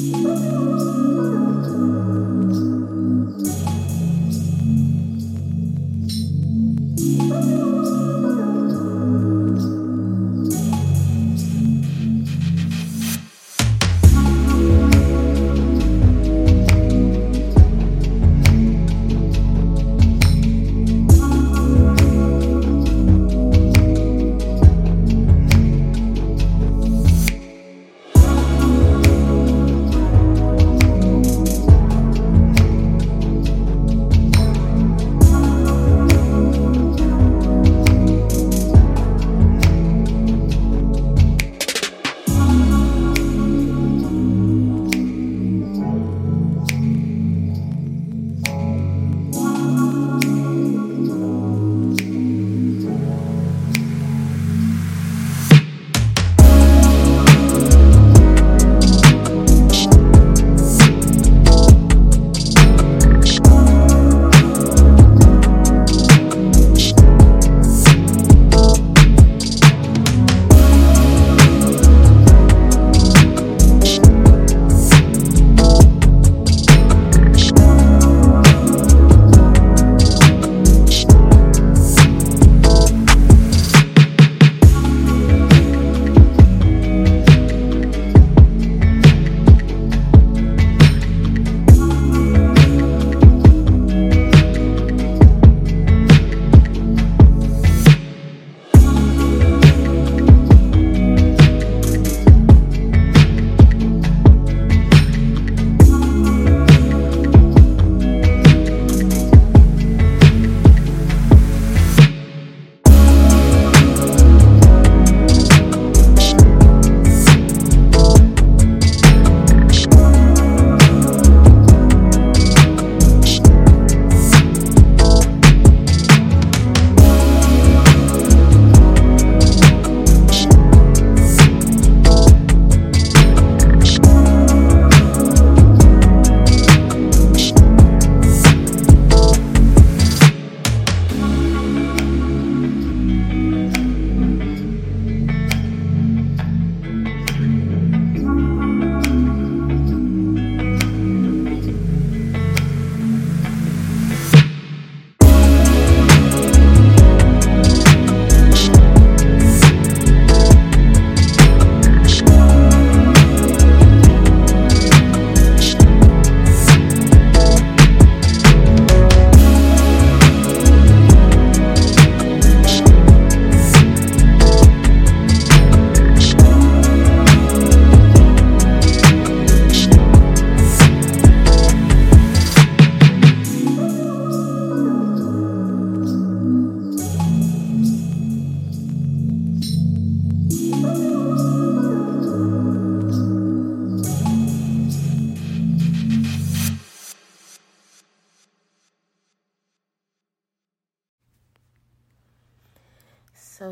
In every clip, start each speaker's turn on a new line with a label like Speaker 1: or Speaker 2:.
Speaker 1: So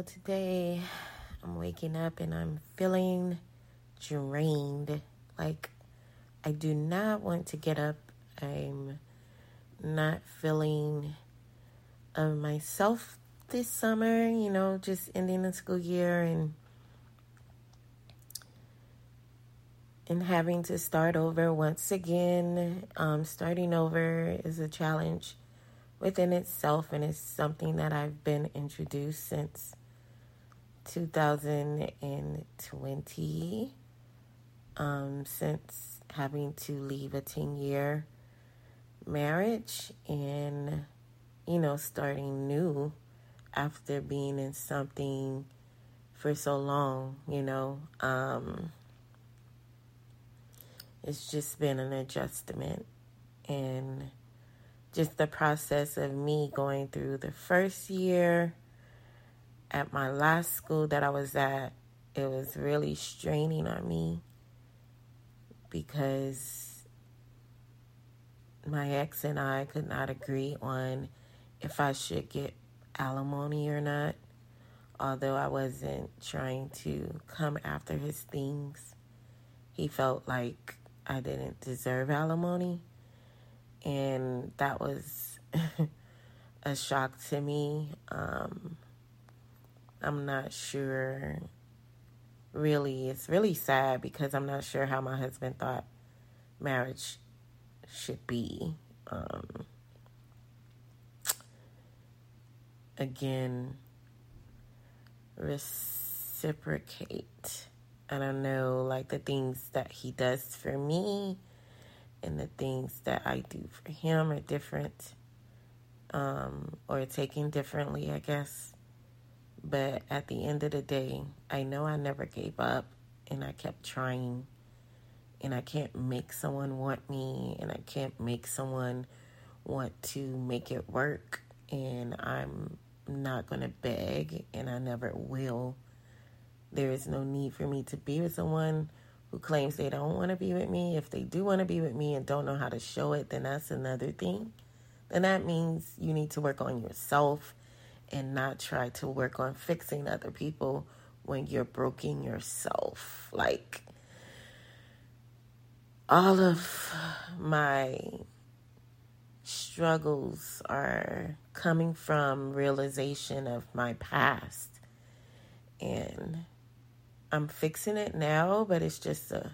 Speaker 1: today I'm waking up and I'm feeling drained. Like I do not want to get up. I'm not feeling of myself this summer, you know, just ending the school year and and having to start over once again. Um, starting over is a challenge within itself, and it's something that I've been introduced since 2020 um, since having to leave a 10 year marriage and, you know, starting new after being in something for so long, you know. Um, it's just been an adjustment and just the process of me going through the first year at my last school that I was at, it was really straining on me because my ex and I could not agree on if I should get alimony or not. Although I wasn't trying to come after his things, he felt like I didn't deserve alimony. And that was a shock to me. Um, I'm not sure. Really, it's really sad because I'm not sure how my husband thought marriage should be. Um, again, reciprocate. I don't know, like the things that he does for me and the things that I do for him are different um, or taken differently, I guess. But at the end of the day, I know I never gave up and I kept trying. And I can't make someone want me and I can't make someone want to make it work. And I'm not going to beg and I never will. There is no need for me to be with someone who claims they don't want to be with me. If they do want to be with me and don't know how to show it, then that's another thing. Then that means you need to work on yourself and not try to work on fixing other people when you're broken yourself. Like, all of my struggles are coming from realization of my past. And I'm fixing it now, but it's just a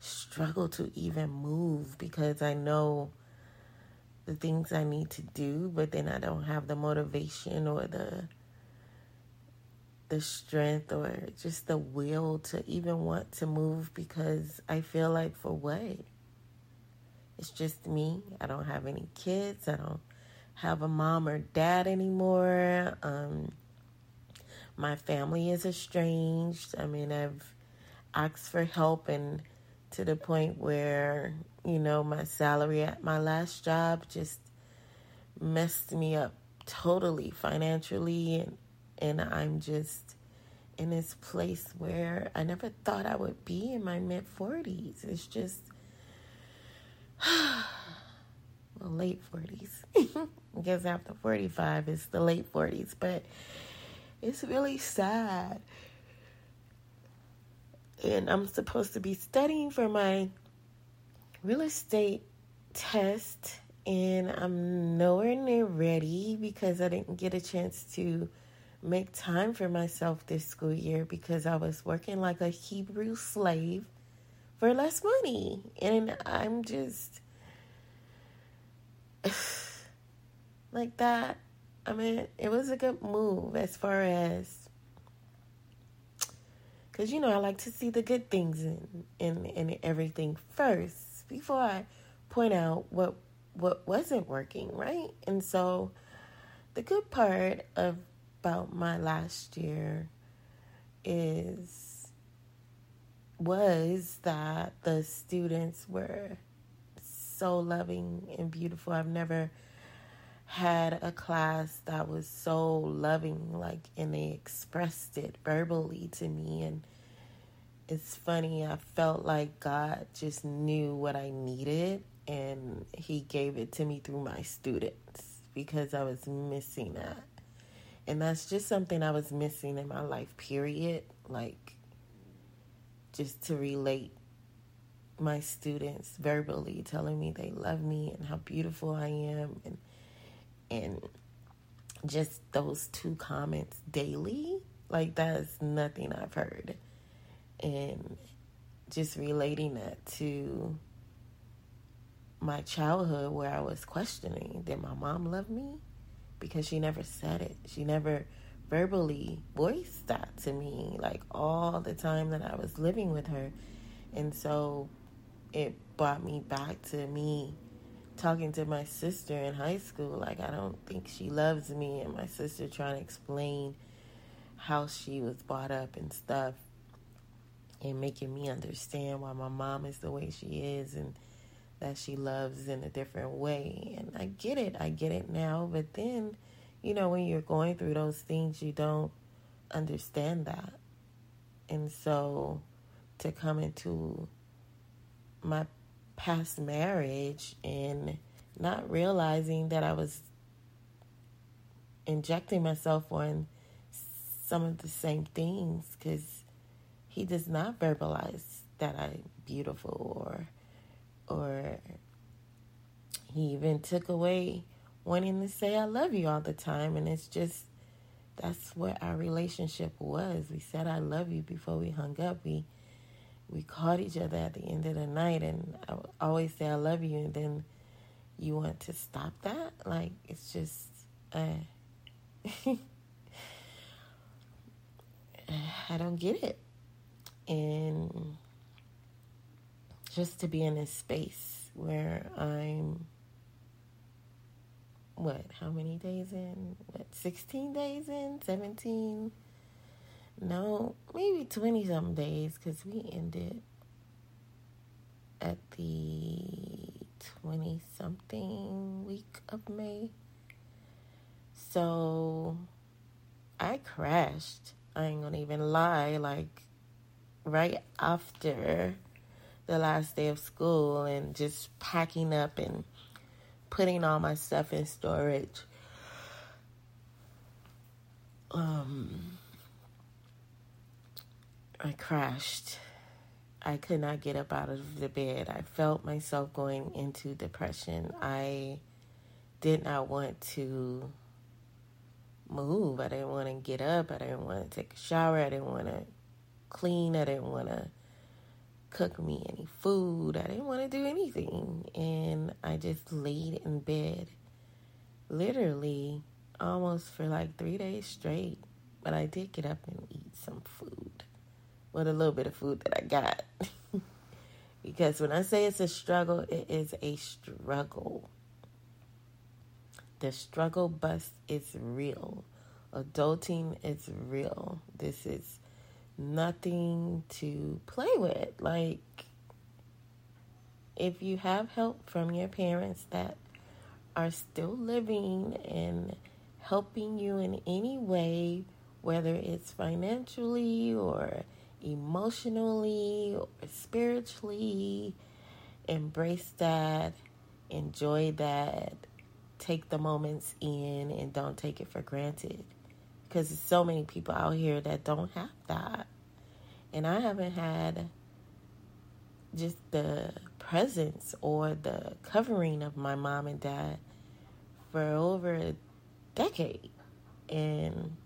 Speaker 1: struggle to even move because I know the things I need to do, but then I don't have the motivation or the the strength or just the will to even want to move because I feel like for what? It's just me. I don't have any kids. I don't have a mom or dad anymore. Um, my family is estranged. I mean, I've asked for help and to the point where, you know, my salary at my last job just messed me up totally financially and and I'm just in this place where I never thought I would be in my mid 40s. It's just well, late 40s. I guess after 45 is the late 40s, but it's really sad. And I'm supposed to be studying for my real estate test, and I'm nowhere near ready because I didn't get a chance to make time for myself this school year because I was working like a Hebrew slave for less money. And I'm just like that I mean, it was a good move as far as because you know I like to see the good things in, in in everything first before I point out what what wasn't working, right? And so the good part of about my last year is was that the students were so loving and beautiful. I've never had a class that was so loving, like, and they expressed it verbally to me. And it's funny, I felt like God just knew what I needed and He gave it to me through my students because I was missing that. And that's just something I was missing in my life, period. Like, just to relate my students verbally, telling me they love me and how beautiful I am and and just those two comments daily, like that's nothing I've heard. And just relating that to my childhood where I was questioning did my mom love me? Because she never said it. She never verbally voiced that to me, like all the time that I was living with her. And so it brought me back to me talking to my sister in high school, like I don't think she loves me, and my sister trying to explain how she was brought up and stuff, and making me understand why my mom is the way she is and that she loves in a different way. And I get it, I get it now, but then, you know, when you're going through those things, you don't understand that. And so to come into my past marriage and not realizing that I was injecting myself on some of the same things because he does not verbalize that I'm beautiful or or he even took away wanting to say I love you all the time and it's just that's what our relationship was. We said I love you before we hung up. We we called each other at the end of the night, and I always say I love you, and then you want to stop that? Like it's just, uh, I don't get it, and just to be in this space where I'm what, how many days in? What, 16 days in? 17? No, maybe 20 some days because we ended at the 20 something week of May. So I crashed. I ain't gonna even lie. Like, right after the last day of school and just packing up and putting all my stuff in storage. Um, I crashed. I could not get up out of the bed. I felt myself going into depression. I did not want to move. I didn't want to get up. I didn't want to take a shower. I didn't want to clean. I didn't want to cook me any food. I didn't want to do anything. And I just laid in bed literally almost for like three days straight. But I did get up and eat some food. With a little bit of food that I got. because when I say it's a struggle, it is a struggle. The struggle bus is real. Adulting is real. This is nothing to play with. Like, if you have help from your parents that are still living and helping you in any way, whether it's financially or emotionally or spiritually, embrace that, enjoy that, take the moments in, and don't take it for granted because there's so many people out here that don't have that. And I haven't had just the presence or the covering of my mom and dad for over a decade. And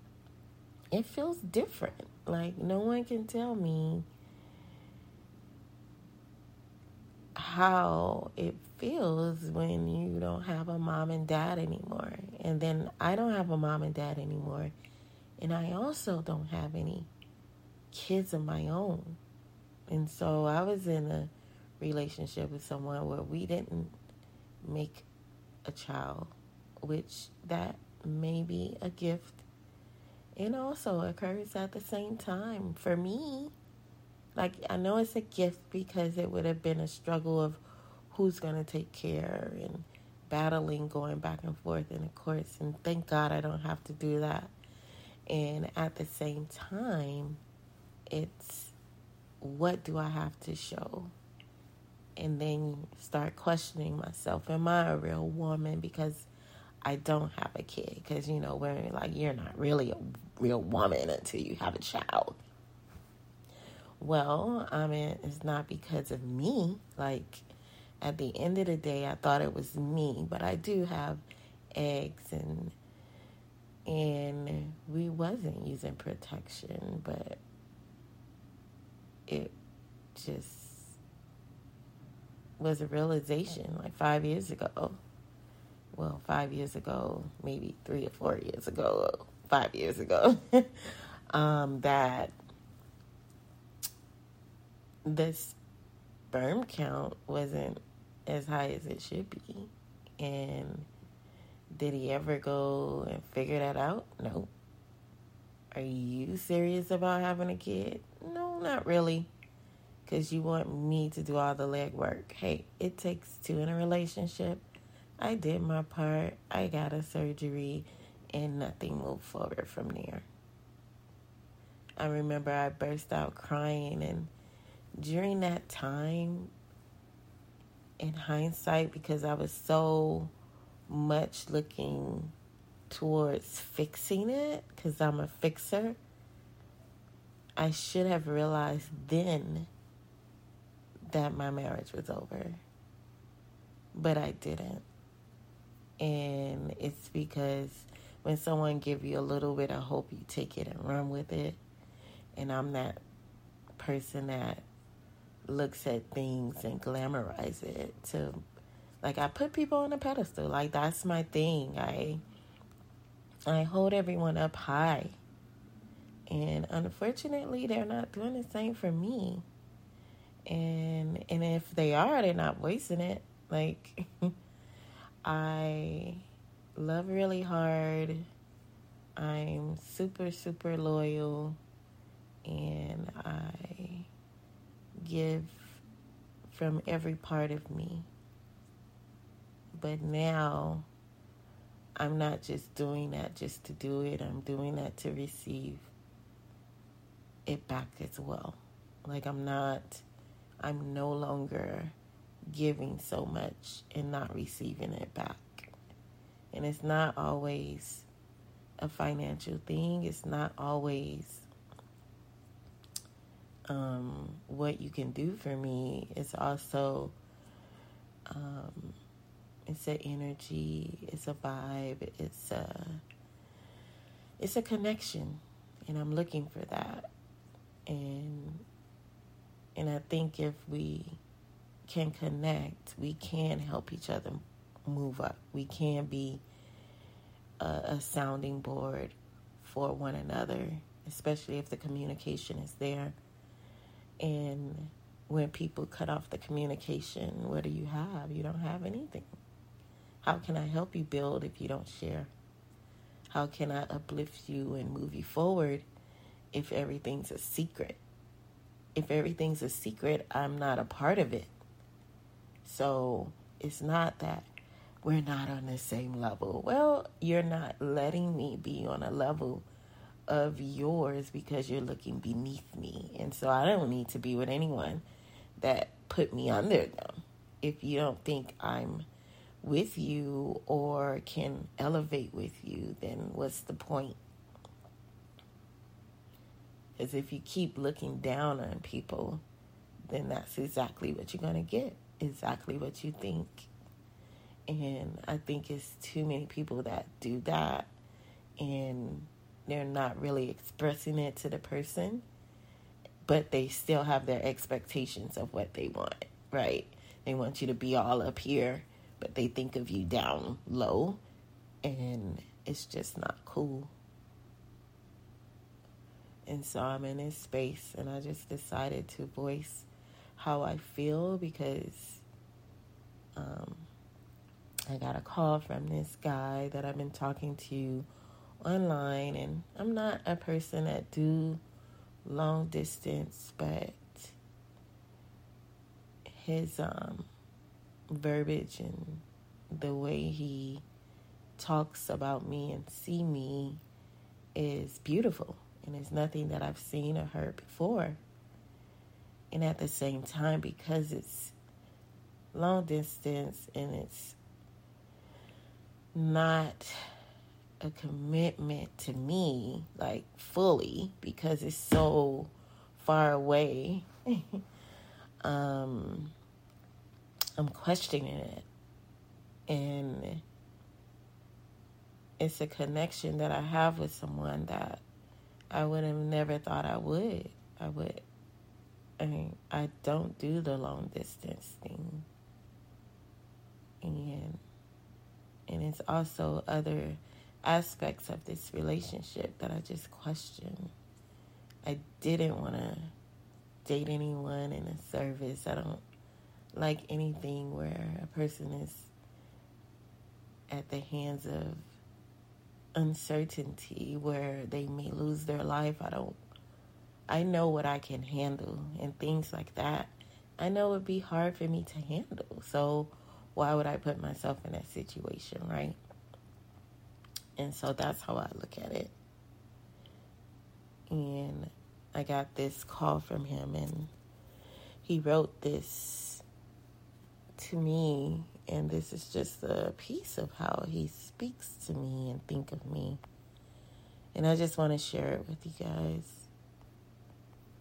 Speaker 1: it feels different. Like, no one can tell me how it feels when you don't have a mom and dad anymore. And then I don't have a mom and dad anymore. And I also don't have any kids of my own. And so I was in a relationship with someone where we didn't make a child, which that may be a gift and also occurs at the same time for me. Like I know it's a gift because it would have been a struggle of who's going to take care and battling going back and forth in the courts and thank God I don't have to do that. And at the same time, it's what do I have to show? And then start questioning myself. Am I a real woman? Because I don't have a kid. Because, you know, we're like, you're not really a real woman until you have a child. Well, I mean, it's not because of me. Like, at the end of the day, I thought it was me, but I do have eggs and and we wasn't using protection, but it just was a realization like five years ago. Well, five years ago, maybe three or four years ago, five years ago, um, that the sperm count wasn't as high as it should be. And did he ever go and figure that out? No. Are you serious about having a kid? No, not really. Because you want me to do all the legwork. Hey, it takes two in a relationship. I did my part. I got a surgery and nothing moved forward from there. I remember I burst out crying and during that time in hindsight because I was so much looking towards fixing it because I'm a fixer. I should have realized then that my marriage was over. But I didn't. And it's because when someone give you a little bit of hope, you take it and run with it. And I'm that person that looks at things and glamorizes it to like I put people on a pedestal. Like that's my thing. I I hold everyone up high. And unfortunately, they're not doing the same for me. And and if they are, they're not voicing it. Like I love really hard. I'm super super loyal and I give from every part of me. But now I'm not just doing that just to do it, I'm doing that to receive it back as well. Like I'm not, I'm no longer giving so much and not receiving it back. And it's not always a financial thing, it's not always um, what you can do for me. It's also, um, it's an energy, it's a vibe, it's a, it's a connection, and I'm looking for that and and I think if we can connect, we can help each other move up. We can be a, a sounding board for one another, especially if the communication is there. And when people cut off the communication, what do you have? You don't have anything. How can I help you build if you don't share? How can I uplift you and move you forward if everything's a secret. If everything's a secret, I'm not a part of it. So it's not that we're not on the same level. Well, you're not letting me be on a level of yours because you're looking beneath me. And so I don't need to be with anyone that put me under them. If you don't think I'm with you or can elevate with you, then what's the point? Because if you keep looking down on people, then that's exactly what you're going to get, exactly what you think. And I think it's too many people that do that and they're not really expressing it to the person, but they still have their expectations of what they want, right? They want you to be all up here, but they think of you down low, and it's just not cool. And so I'm in this space and I just decided to voice how I feel because um, I got a call from this guy that I've been talking to online and I'm not a person that do long distance but his um, verbiage and the way he talks about me and see me is beautiful and it's nothing that I've seen or heard before. And at the same time, because it's long distance and it's not a commitment to me, like fully, because it's so far away, um, I'm questioning it. And it's a connection that I have with someone that I would have never thought I would. I would. I mean, I don't do the long distance thing. And and it's also other aspects of this relationship that I just question. I didn't want to date anyone in a service. I don't like anything where a person is at the hands of uncertainty where they may lose their life. I don't, I know what I can handle and things like that. I know it would be hard for me to handle. So why would I put myself in that situation, right? And so that's how I look at it. And I got this call from him, and he wrote this to me and this is just a piece of how he speaks to me and think of me. And I just want to share it with you guys.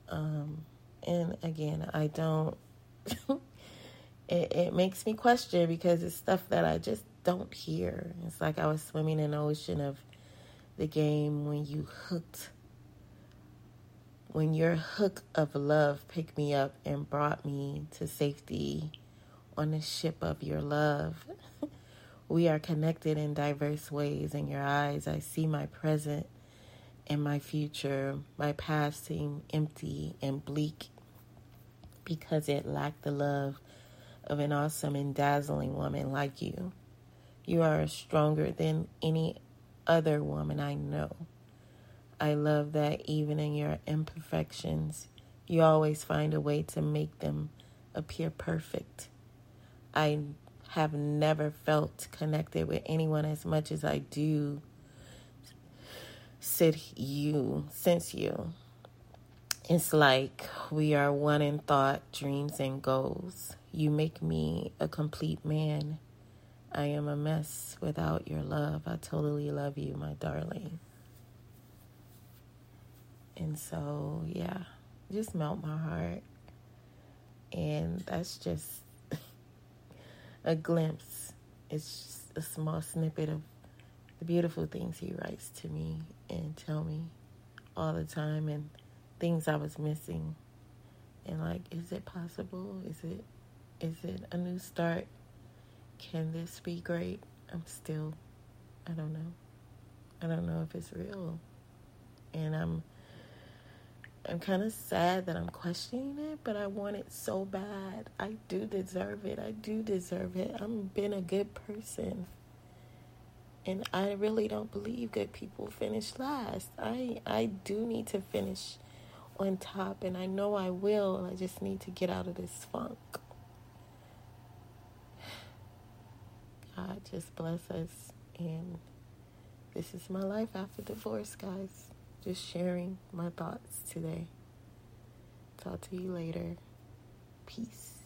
Speaker 1: Um, and again, I don't. it, it makes me question because it's stuff that I just don't hear. It's like I was swimming in the ocean of the game when you hooked when your hook of love picked me up and brought me to safety on the ship of your love. we are connected in diverse ways. In your eyes, I see my present and my future. My past seem empty and bleak because it lacked the love of an awesome and dazzling woman like you. You are stronger than any other woman I know. I love that even in your imperfections, you always find a way to make them appear perfect. I have never felt connected with anyone as much as I do since you, since you. It's like we are one in thought, dreams, and goals. You make me a complete man. I am a mess without your love. I totally love you, my darling. And so, yeah, just melt my heart. And that's just a glimpse. It's just a small snippet of the beautiful things he writes to me and tell me all the time and things I was missing. And like, is it possible? Is it is it a new start? Can this be great? I'm still I don't know. I don't know if it's real. And I'm I'm kind of sad that I'm questioning it, but I want it so bad. I do deserve it. I do deserve it. I'm been a good person. And I really don't believe good people finish last. I I do need to finish on top and I know I will. I just need to get out of this funk. God just bless us and this is my life after divorce, guys just sharing my thoughts today. Talk to you later. Peace.